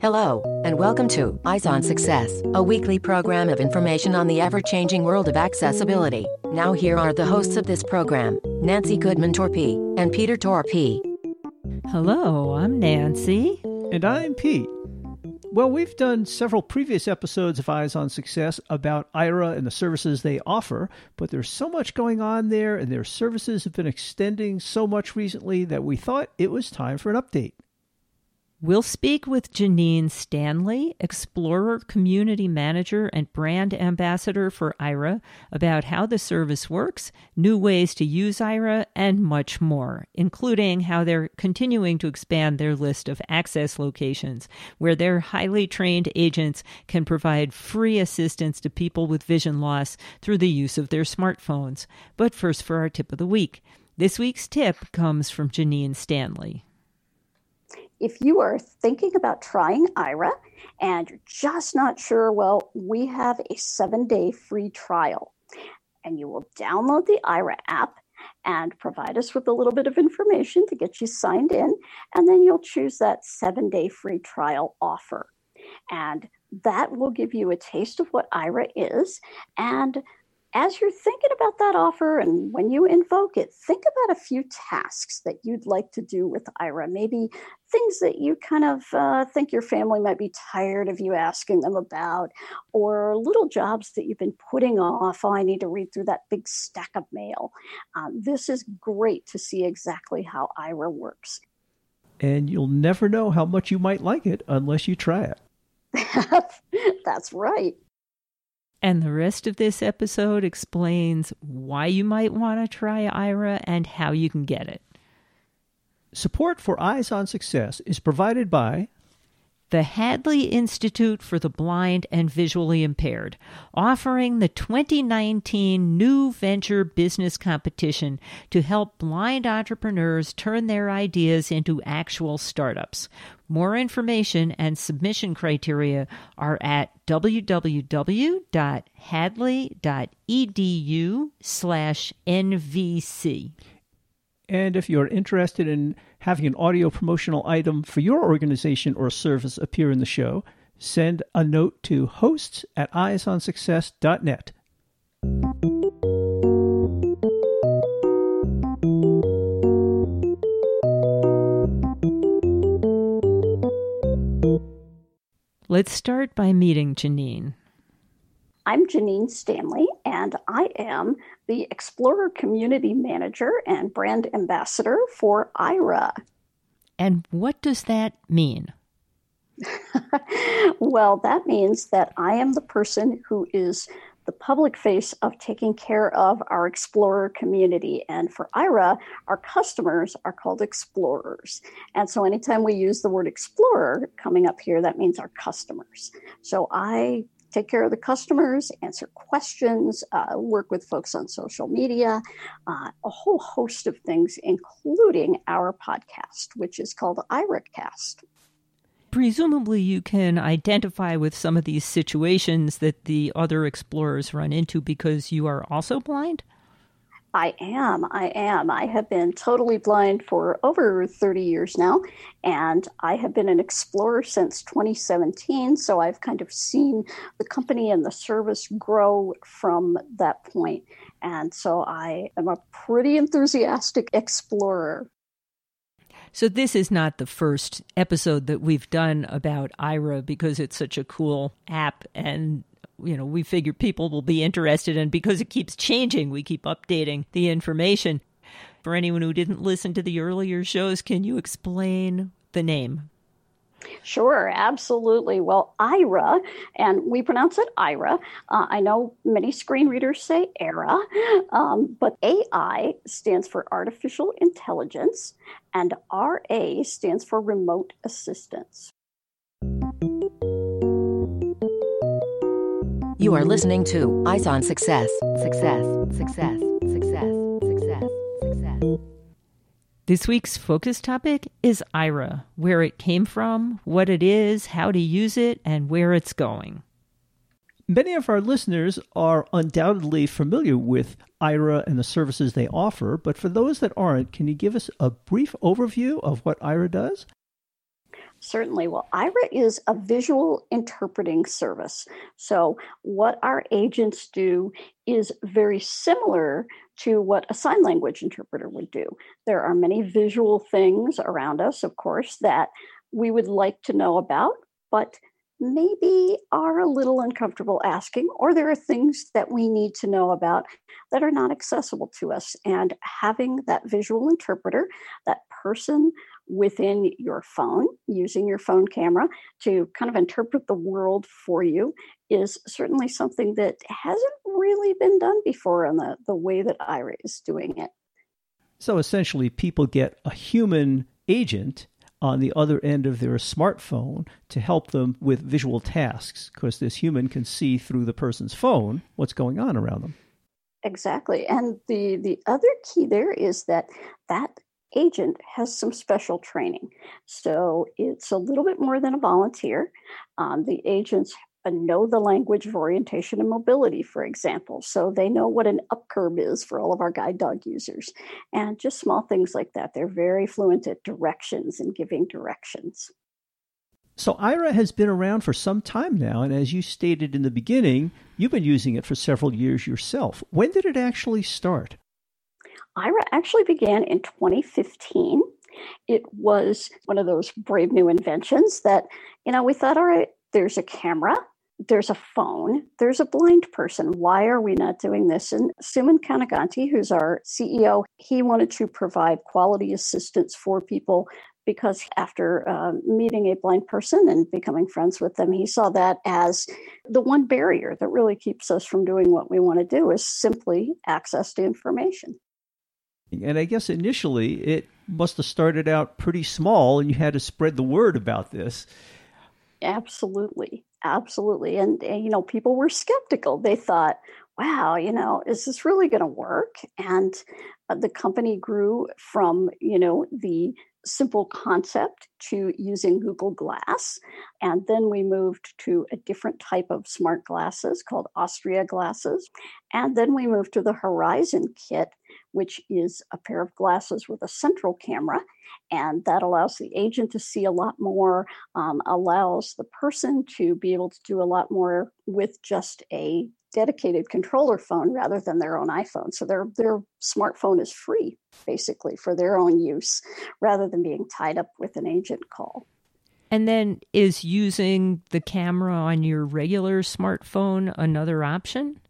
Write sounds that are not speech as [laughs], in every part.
Hello, and welcome to Eyes on Success, a weekly program of information on the ever changing world of accessibility. Now, here are the hosts of this program Nancy Goodman Torpey and Peter Torpey. Hello, I'm Nancy. And I'm Pete. Well, we've done several previous episodes of Eyes on Success about Aira and the services they offer, but there's so much going on there, and their services have been extending so much recently that we thought it was time for an update. We'll speak with Janine Stanley, Explorer Community Manager and Brand Ambassador for Aira, about how the service works, new ways to use Aira, and much more, including how they're continuing to expand their list of access locations where their highly trained agents can provide free assistance to people with vision loss through the use of their smartphones. But first, for our tip of the week. This week's tip comes from Janine Stanley if you are thinking about trying Aira and you're just not sure, well, we have a seven day free trial. And you will download the Aira app and provide us with a little bit of information to get you signed in. And then you'll choose that seven day free trial offer. And that will give you a taste of what Aira is and as you're thinking about that offer and when you invoke it, think about a few tasks that you'd like to do with Aira. Maybe things that you kind of uh, think your family might be tired of you asking them about, or little jobs that you've been putting off. Oh, I need to read through that big stack of mail. Um, this is great to see exactly how Aira works. And you'll never know how much you might like it unless you try it. [laughs] That's right. And the rest of this episode explains why you might want to try Aira and how you can get it. Support for Eyes on Success is provided by the Hadley Institute for the Blind and Visually Impaired, offering the 2019 New Venture Business Competition to help blind entrepreneurs turn their ideas into actual startups. More information and submission criteria are at www.hadley.edu slash NVC. And if you're interested in having an audio promotional item for your organization or service appear in the show, send a note to hosts at eyesonsuccess.net. Let's start by meeting Janine. I'm Janine Stanley, and I am the Explorer Community Manager and Brand Ambassador for Aira. And what does that mean? [laughs] well, that means that I am the person who is the public face of taking care of our explorer community. And for Aira, our customers are called explorers. And so anytime we use the word explorer coming up here, that means our customers. So I take care of the customers, answer questions, uh, work with folks on social media, uh, a whole host of things, including our podcast, which is called Airacast. Presumably, you can identify with some of these situations that the other explorers run into because you are also blind? I am. I am. I have been totally blind for over 30 years now, and I have been an explorer since 2017. So I've kind of seen the company and the service grow from that point. And so I am a pretty enthusiastic explorer. So, this is not the first episode that we've done about Aira because it's such a cool app and you know, we figure people will be interested in because it keeps changing. We keep updating the information. For anyone who didn't listen to the earlier shows, can you explain the name? Sure, absolutely. Well, Aira, and we pronounce it Ira. Uh, I know many screen readers say ERA, um, but AI stands for artificial intelligence, and RA stands for remote assistance. You are listening to Eyes on Success. Success, success, success, success, success. This week's focus topic is Aira where it came from, what it is, how to use it, and where it's going. Many of our listeners are undoubtedly familiar with Aira and the services they offer, but for those that aren't, can you give us a brief overview of what Aira does? Certainly. Well, Aira is a visual interpreting service. So, what our agents do is very similar to what a sign language interpreter would do. There are many visual things around us, of course, that we would like to know about, but maybe are a little uncomfortable asking, or there are things that we need to know about that are not accessible to us. And having that visual interpreter, that person within your phone, using your phone camera to kind of interpret the world for you, is certainly something that hasn't really been done before in the, the way that Aira is doing it. So essentially, people get a human agent on the other end of their smartphone to help them with visual tasks because this human can see through the person's phone what's going on around them. Exactly. And the the other key there is that that agent has some special training. So it's a little bit more than a volunteer. Um, the agents know the language of orientation and mobility, for example. So they know what an up curb is for all of our guide dog users. And just small things like that. They're very fluent at directions and giving directions. So Aira has been around for some time now, and as you stated in the beginning, you've been using it for several years yourself. When did it actually start? Aira actually began in 2015. It was one of those brave new inventions that, you know, we thought, all right, there's a camera, there's a phone, there's a blind person. Why are we not doing this? And Suman Kanaganti, who's our CEO, he wanted to provide quality assistance for people because after uh, meeting a blind person and becoming friends with them, he saw that as the one barrier that really keeps us from doing what we want to do is simply access to information. And I guess initially it must have started out pretty small and you had to spread the word about this. Absolutely. Absolutely. And, and, you know, people were skeptical. They thought, wow, you know, is this really going to work? And uh, the company grew from, you know, the simple concept to using Google Glass. And then we moved to a different type of smart glasses called Austria glasses. And then we moved to the Horizon kit, which is a pair of glasses with a central camera. And that allows the agent to see a lot more, um, allows the person to be able to do a lot more with just a dedicated controller phone rather than their own iPhone. So their their smartphone is free basically for their own use rather than being tied up with an agent call. And then is using the camera on your regular smartphone another option?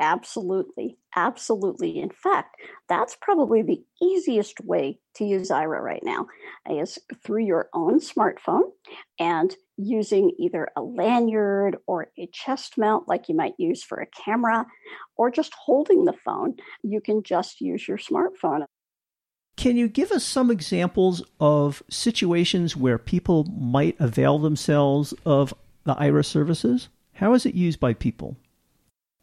Absolutely. Absolutely. In fact, that's probably the easiest way to use Aira right now is through your own smartphone and using either a lanyard or a chest mount like you might use for a camera or just holding the phone. You can just use your smartphone. Can you give us some examples of situations where people might avail themselves of the Aira services? How is it used by people?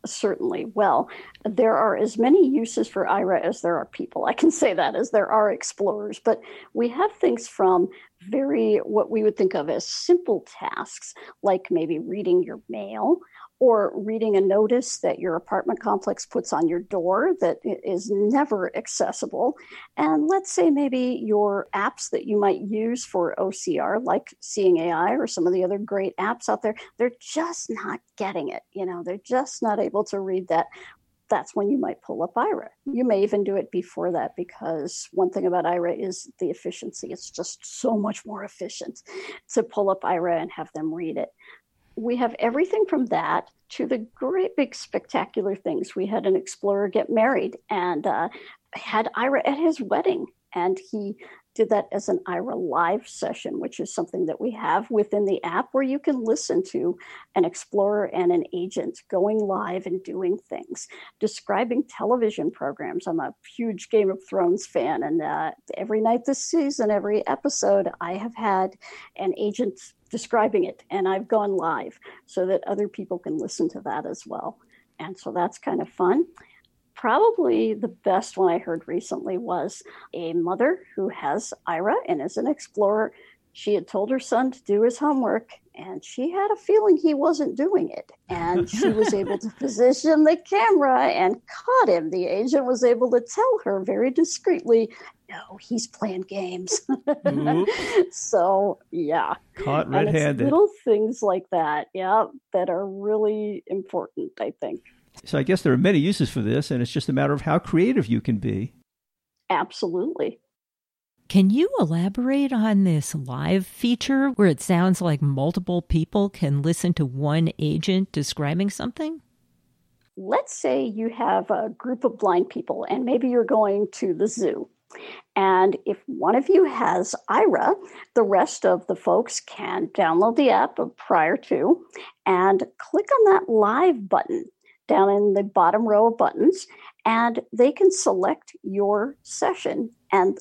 Certainly well. There are as many uses for Aira as there are people. I can say that as there are explorers, but we have things from very what we would think of as simple tasks, like maybe reading your mail or reading a notice that your apartment complex puts on your door that is never accessible. And let's say maybe your apps that you might use for OCR, like Seeing AI or some of the other great apps out there, they're just not getting it. You know, they're just not able to read that that's when you might pull up Aira. You may even do it before that because one thing about Aira is the efficiency. It's just so much more efficient to pull up Aira and have them read it we have everything from that to the great big spectacular things. We had an explorer get married and uh, had Aira at his wedding, and he did that as an Aira live session, which is something that we have within the app where you can listen to an explorer and an agent going live and doing things, describing television programs. I'm a huge Game of Thrones fan, and uh, every night this season, every episode, I have had an agent describing it and I've gone live so that other people can listen to that as well. And so that's kind of fun. Probably the best one I heard recently was a mother who has Aira and is an explorer. She had told her son to do his homework and she had a feeling he wasn't doing it. And [laughs] she was able to position the camera and caught him. The agent was able to tell her very discreetly, no, he's playing games. [laughs] so, yeah. Caught red handed. Little things like that, yeah, that are really important, I think. So, I guess there are many uses for this, and it's just a matter of how creative you can be. Absolutely. Can you elaborate on this live feature where it sounds like multiple people can listen to one agent describing something? Let's say you have a group of blind people and maybe you're going to the zoo. And if one of you has Aira, the rest of the folks can download the app prior to and click on that live button down in the bottom row of buttons, and they can select your session and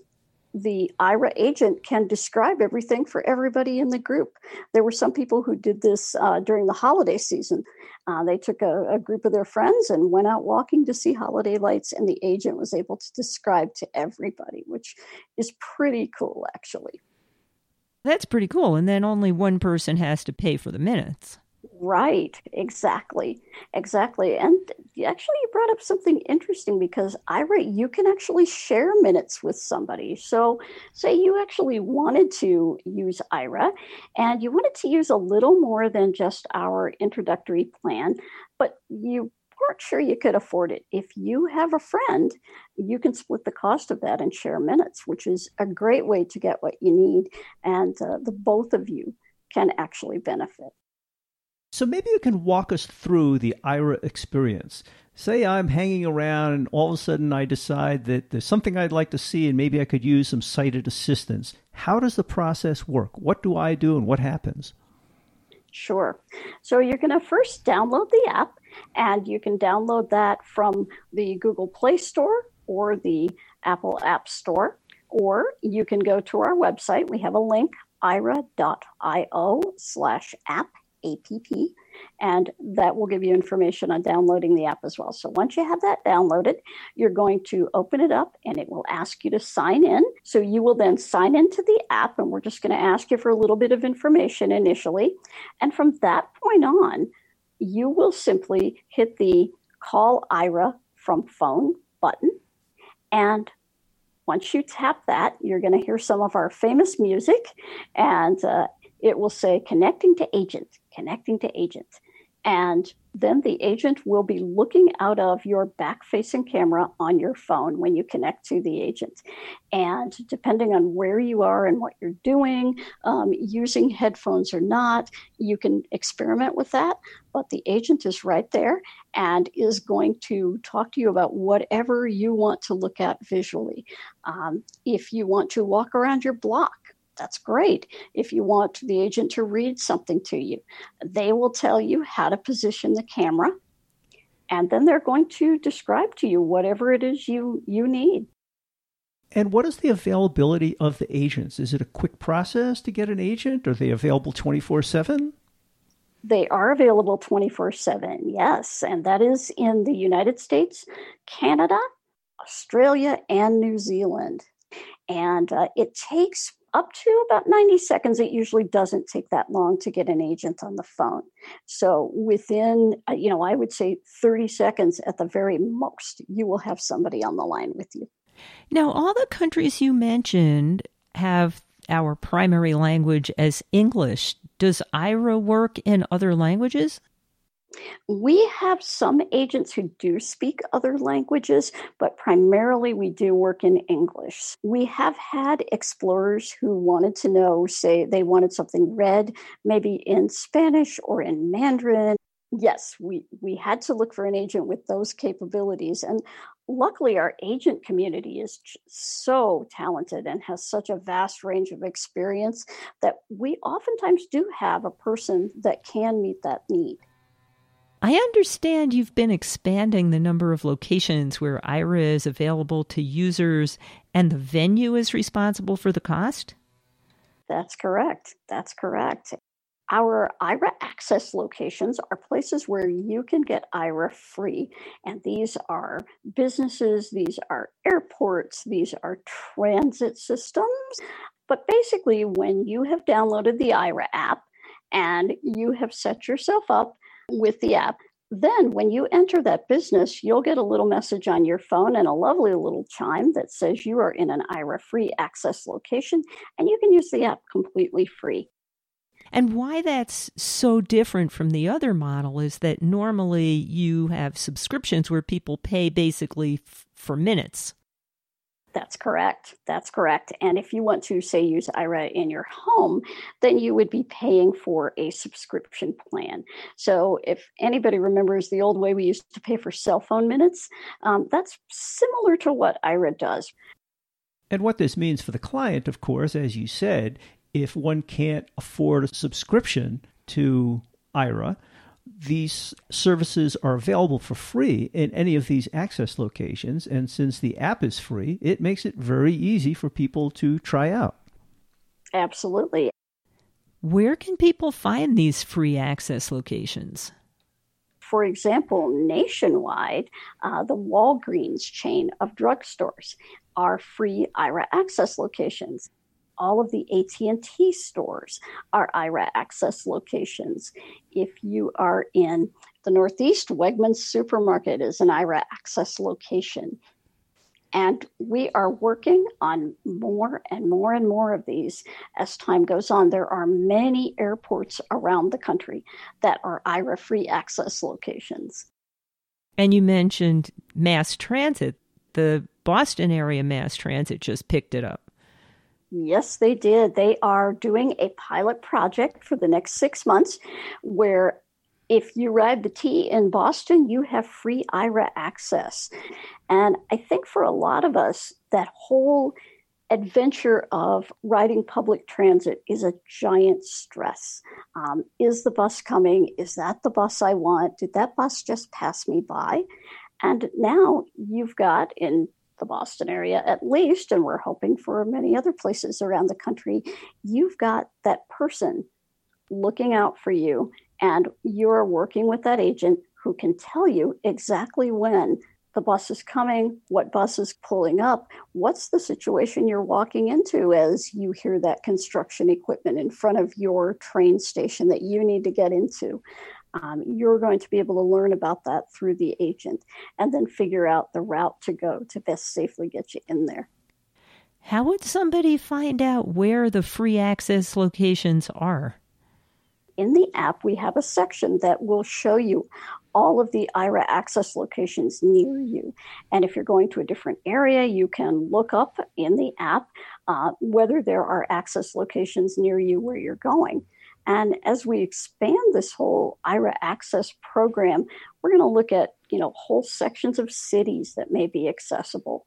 the Aira agent can describe everything for everybody in the group. There were some people who did this uh, during the holiday season. Uh, they took a, a, group of their friends and went out walking to see holiday lights, and the agent was able to describe to everybody, which is pretty cool, actually. That's pretty cool. And then only one person has to pay for the minutes. Right, exactly, exactly. And actually, you brought up something interesting because Aira, you can actually share minutes with somebody. So, say you actually wanted to use Aira and you wanted to use a little more than just our introductory plan, but you weren't sure you could afford it. If you have a friend, you can split the cost of that and share minutes, which is a great way to get what you need. And uh, the both of you can actually benefit. So maybe you can walk us through the Aira experience. Say I'm hanging around and all of a sudden I decide that there's something I'd like to see and maybe I could use some sighted assistance. How does the process work? What do I do and what happens? Sure. So you're going to first download the app and you can download that from the Google Play Store or the Apple App Store. Or you can go to our website. We have a link, aira.io slash app app, and that will give you information on downloading the app as well. So once you have that downloaded, you're going to open it up and it will ask you to sign in. So you will then sign into the app, and we're just going to ask you for a little bit of information initially. And from that point on, you will simply hit the call Aira from phone button. And once you tap that, you're going to hear some of our famous music, and uh, it will say connecting to agent, connecting to agent. And then the agent will be looking out of your back facing camera on your phone when you connect to the agent. And depending on where you are and what you're doing, um, using headphones or not, you can experiment with that. But the agent is right there and is going to talk to you about whatever you want to look at visually. Um, if you want to walk around your block, that's great. If you want the agent to read something to you, they will tell you how to position the camera and then they're going to describe to you whatever it is you you need. And what is the availability of the agents? Is it a quick process to get an agent? Are they available 24 7? They are available 24 7, yes. And that is in the United States, Canada, Australia, and New Zealand. And uh, it takes up to about 90 seconds. It usually doesn't take that long to get an agent on the phone. So within, uh, you know, I would say 30 seconds at the very most, you will have somebody on the line with you. Now, all the countries you mentioned have our primary language as English. Does Aira work in other languages? We have some agents who do speak other languages, but primarily we do work in English. We have had explorers who wanted to know, say, they wanted something read maybe in Spanish or in Mandarin. Yes, we, we had to look for an agent with those capabilities. And luckily, our agent community is so talented and has such a vast range of experience that we oftentimes do have a person that can meet that need. I understand you've been expanding the number of locations where Aira is available to users and the venue is responsible for the cost? That's correct. That's correct. Our Aira access locations are places where you can get Aira free. And these are businesses, these are airports, these are transit systems. But basically, when you have downloaded the Aira app, and you have set yourself up with the app. Then, when you enter that business, you'll get a little message on your phone and a lovely little chime that says you are in an Aira free access location and you can use the app completely free. And why that's so different from the other model is that normally you have subscriptions where people pay basically f- for minutes. That's correct. That's correct. And if you want to, say, use Aira in your home, then you would be paying for a subscription plan. So if anybody remembers the old way we used to pay for cell phone minutes, um, that's similar to what Aira does. And what this means for the client, of course, as you said, if one can't afford a subscription to Aira, these services are available for free in any of these access locations. And since the app is free, it makes it very easy for people to try out. Absolutely. Where can people find these free access locations? For example, nationwide, uh, the Walgreens chain of drugstores are free Aira access locations all of the AT&T stores are Aira access locations. If you are in the Northeast, Wegmans Supermarket is an Aira access location. And we are working on more and more and more of these as time goes on. There are many airports around the country that are Aira free access locations. And you mentioned mass transit. The Boston area mass transit just picked it up. Yes, they did. They are doing a pilot project for the next six months where if you ride the T in Boston, you have free Aira access. And I think for a lot of us, that whole adventure of riding public transit is a giant stress. Um, is the bus coming? Is that the bus I want? Did that bus just pass me by? And now you've got in the Boston area at least, and we're hoping for many other places around the country, you've got that person looking out for you, and you're working with that agent who can tell you exactly when the bus is coming, what bus is pulling up, what's the situation you're walking into as you hear that construction equipment in front of your train station that you need to get into. Um, you're going to be able to learn about that through the agent and then figure out the route to go to best safely get you in there. How would somebody find out where the free access locations are? In the app, we have a section that will show you all of the Aira access locations near you. And if you're going to a different area, you can look up in the app uh, whether there are access locations near you where you're going. And as we expand this whole Aira access program, we're going to look at, you know, whole sections of cities that may be accessible.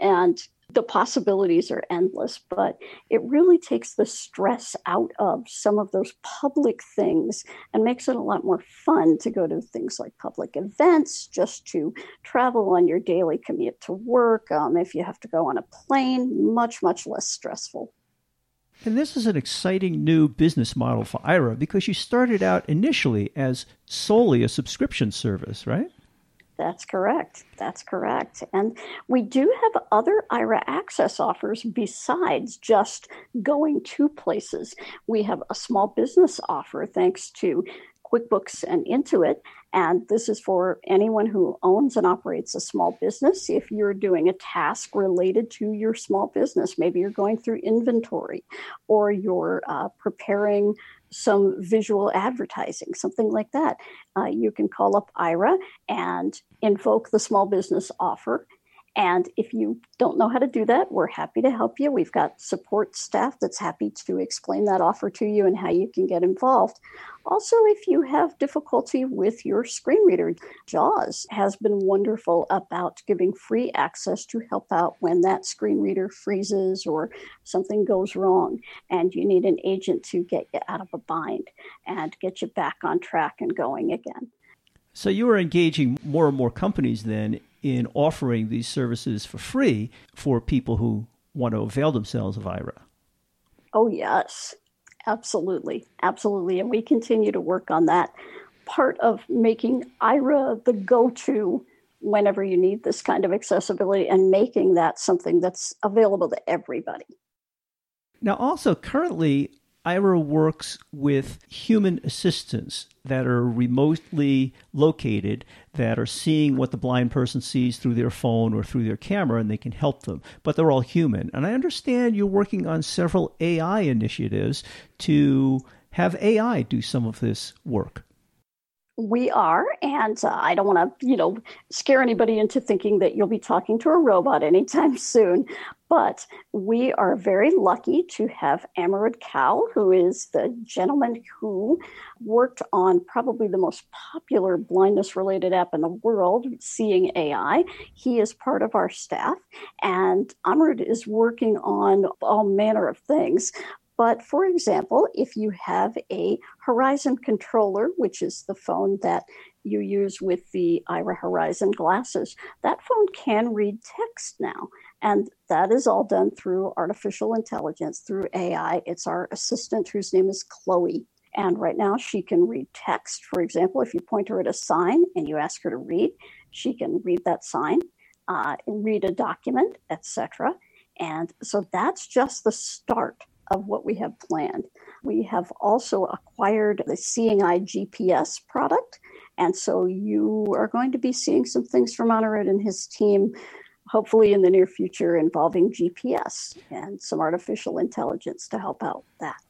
And the possibilities are endless, but it really takes the stress out of some of those public things and makes it a lot more fun to go to things like public events, just to travel on your daily commute to work. Um, if you have to go on a plane, much, much less stressful. And this is an exciting new business model for Aira because you started out initially as solely a subscription service, right? That's correct. That's correct. And we do have other Aira access offers besides just going to places. We have a small business offer thanks to QuickBooks and Intuit. And this is for anyone who owns and operates a small business. If you're doing a task related to your small business, maybe you're going through inventory or you're uh, preparing some visual advertising, something like that, uh, you can call up Aira and invoke the small business offer and if you don't know how to do that, we're happy to help you. We've got support staff that's happy to explain that offer to you and how you can get involved. Also, if you have difficulty with your screen reader, JAWS has been wonderful about giving free access to help out when that screen reader freezes or something goes wrong and you need an agent to get you out of a bind and get you back on track and going again. So you are engaging more and more companies then in offering these services for free for people who want to avail themselves of Aira. Oh, yes, absolutely. Absolutely. And we continue to work on that part of making Aira the go to whenever you need this kind of accessibility and making that something that's available to everybody. Now, also, currently, Aira works with human assistants that are remotely located that are seeing what the blind person sees through their phone or through their camera and they can help them. But they're all human. And I understand you're working on several AI initiatives to have AI do some of this work. We are, and uh, I don't want to, you know, scare anybody into thinking that you'll be talking to a robot anytime [laughs] soon. But we are very lucky to have Anirudh Koul, who is the gentleman who worked on probably the most popular blindness related app in the world, Seeing AI. He is part of our staff, and Amarud is working on all manner of things. But for example, if you have a Horizon controller, which is the phone that you use with the Aira Horizon glasses, that phone can read text now. And that is all done through artificial intelligence, through AI. It's our assistant whose name is Chloe. And right now she can read text. For example, if you point her at a sign and you ask her to read, she can read that sign, uh, read a document, etc. And so that's just the start of what we have planned. We have also acquired the Seeing Eye GPS product. And so you are going to be seeing some things from Anirudh and his team, hopefully in the near future, involving GPS and some artificial intelligence to help out that.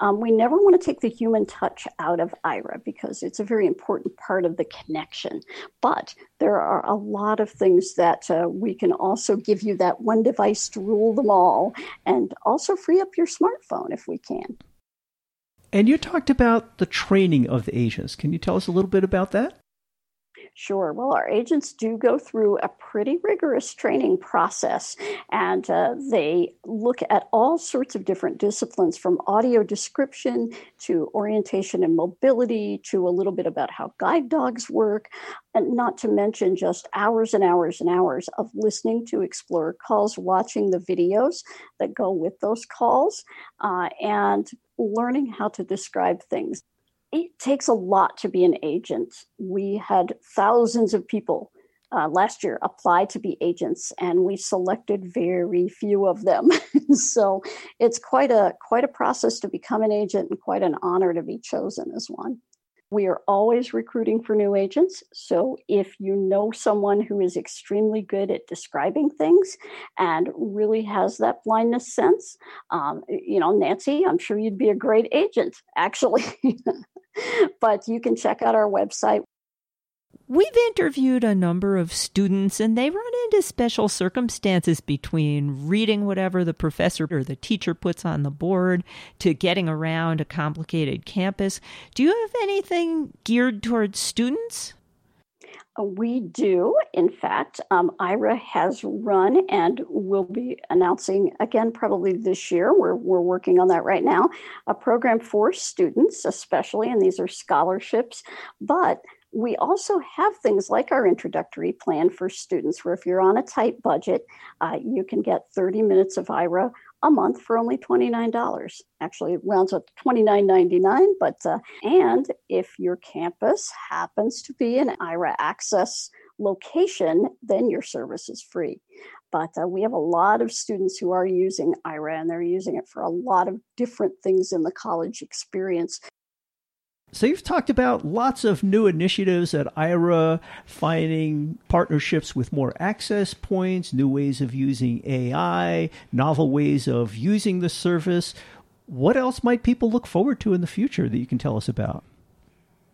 Um, we never want to take the human touch out of Aira because it's a very important part of the connection. But there are a lot of things that uh, we can also give you that one device to rule them all and also free up your smartphone if we can. And you talked about the training of the agents. Can you tell us a little bit about that? Sure. Well, our agents do go through a pretty rigorous training process, and uh, they look at all sorts of different disciplines from audio description to orientation and mobility to a little bit about how guide dogs work, and not to mention just hours and hours and hours of listening to Explorer calls, watching the videos that go with those calls, uh, and learning how to describe things it takes a lot to be an agent. We had thousands of people uh, last year apply to be agents, and we selected very few of them. [laughs] so it's quite a quite a process to become an agent, and quite an honor to be chosen as one. We are always recruiting for new agents. So if you know someone who is extremely good at describing things and really has that blindness sense, um, you know, Nancy, I'm sure you'd be a great agent, actually. [laughs] but you can check out our website. We've interviewed a number of students, and they run into special circumstances between reading whatever the professor or the teacher puts on the board to getting around a complicated campus. Do you have anything geared towards students? Uh, we do. In fact, um, Aira has run and will be announcing again probably this year. We're, we're working on that right now. A program for students, especially, and these are scholarships. But we also have things like our introductory plan for students, where if you're on a tight budget, uh, you can get 30 minutes of Aira a month for only $29. Actually, it rounds up to $29.99. But, uh, and if your campus happens to be an Aira access location, then your service is free. But uh, we have a lot of students who are using Aira and they're using it for a lot of different things in the college experience. So you've talked about lots of new initiatives at Aira, finding partnerships with more access points, new ways of using AI, novel ways of using the service. What else might people look forward to in the future that you can tell us about?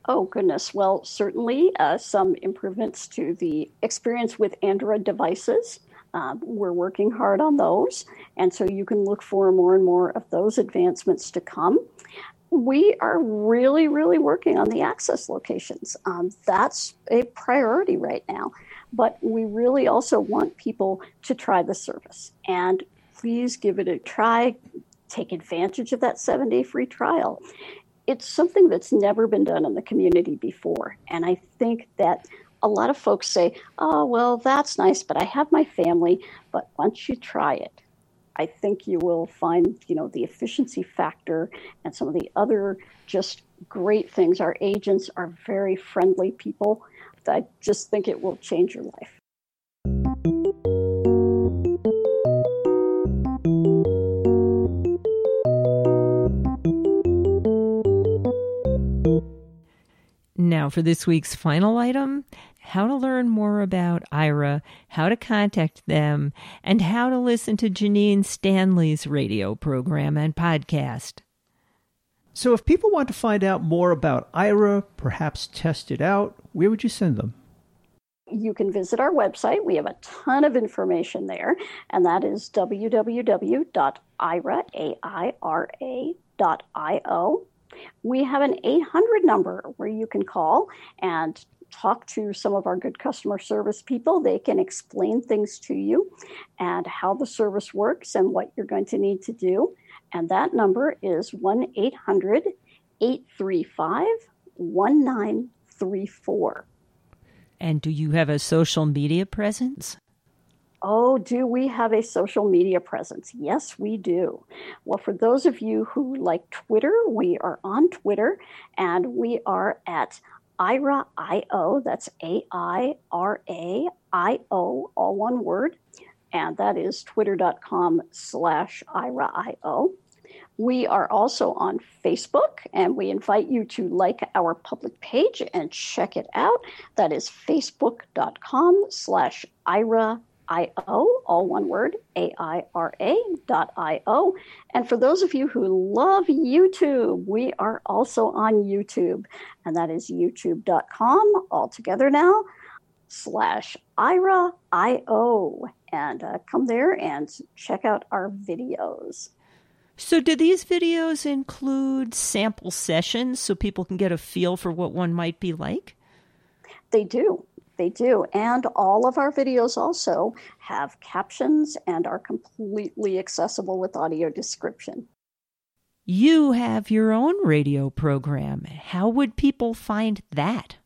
Oh, goodness. Well, certainly uh, some improvements to the experience with Android devices. Uh, we're working hard on those. And so you can look for more and more of those advancements to come we are really, really working on the access locations. Um, that's a priority right now. But we really also want people to try the service. And please give it a try. Take advantage of that seven day free trial. It's something that's never been done in the community before. And I think that a lot of folks say, oh, well, that's nice, but I have my family. But once you try it, I think you will find, you know, the efficiency factor and some of the other just great things. Our agents are very friendly people. I just think it will change your life. Now, for this week's final item how to learn more about Aira, how to contact them, and how to listen to Janine Stanley's radio program and podcast. So, if people want to find out more about Aira, perhaps test it out, where would you send them? You can visit our website. We have a ton of information there, and that is www.aira.io. We have an 800 number where you can call and talk to some of our good customer service people. They can explain things to you and how the service works and what you're going to need to do. And that number is 1 800 835 1934. And do you have a social media presence? Oh, do we have a social media presence? Yes, we do. Well, for those of you who like Twitter, we are on Twitter and we are at Aira IO. That's A I R A I O, all one word. And that is twitter.com slash Aira IO. We are also on Facebook, and we invite you to like our public page and check it out. That is facebook.com slash Aira I-O, all one word, A-I-R-A dot I-O. And for those of you who love YouTube, we are also on YouTube, and that is youtube.com, all together now, slash Aira I-O. And uh, come there and check out our videos. So, do these videos include sample sessions so people can get a feel for what one might be like? They do. They do. And all of our videos also have captions and are completely accessible with audio description. You have your own radio program. How would people find that?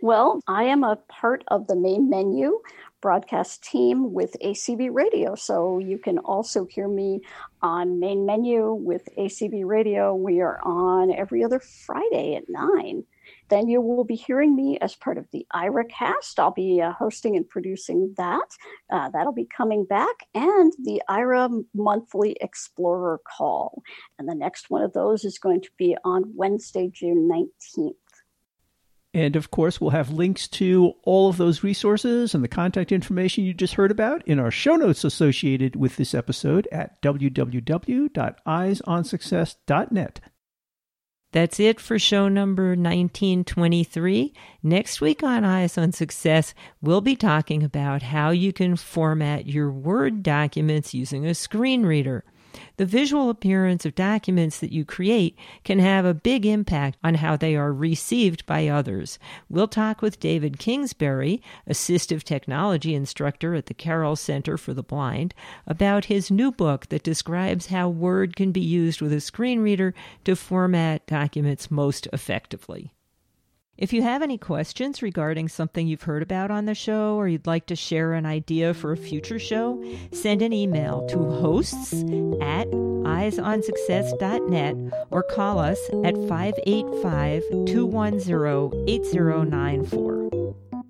Well, I am a part of the main menu broadcast team with ACB Radio. So you can also hear me on main menu with ACB Radio. We are on every other Friday at 9 then you will be hearing me as part of the Aira cast. I'll be uh, hosting and producing that. Uh, that'll be coming back, and the Aira monthly Explorer call. And the next one of those is going to be on Wednesday, June 19th. And of course, we'll have links to all of those resources and the contact information you just heard about in our show notes associated with this episode at www.eyesonsuccess.net. That's it for show number 1923. Next week on Eyes on Success, we'll be talking about how you can format your Word documents using a screen reader. The visual appearance of documents that you create can have a big impact on how they are received by others. We'll talk with David Kingsbury, assistive technology instructor at the Carroll Center for the Blind, about his new book that describes how Word can be used with a screen reader to format documents most effectively. If you have any questions regarding something you've heard about on the show or you'd like to share an idea for a future show, send an email to hosts at eyesonsuccess.net or call us at 585 210 8094.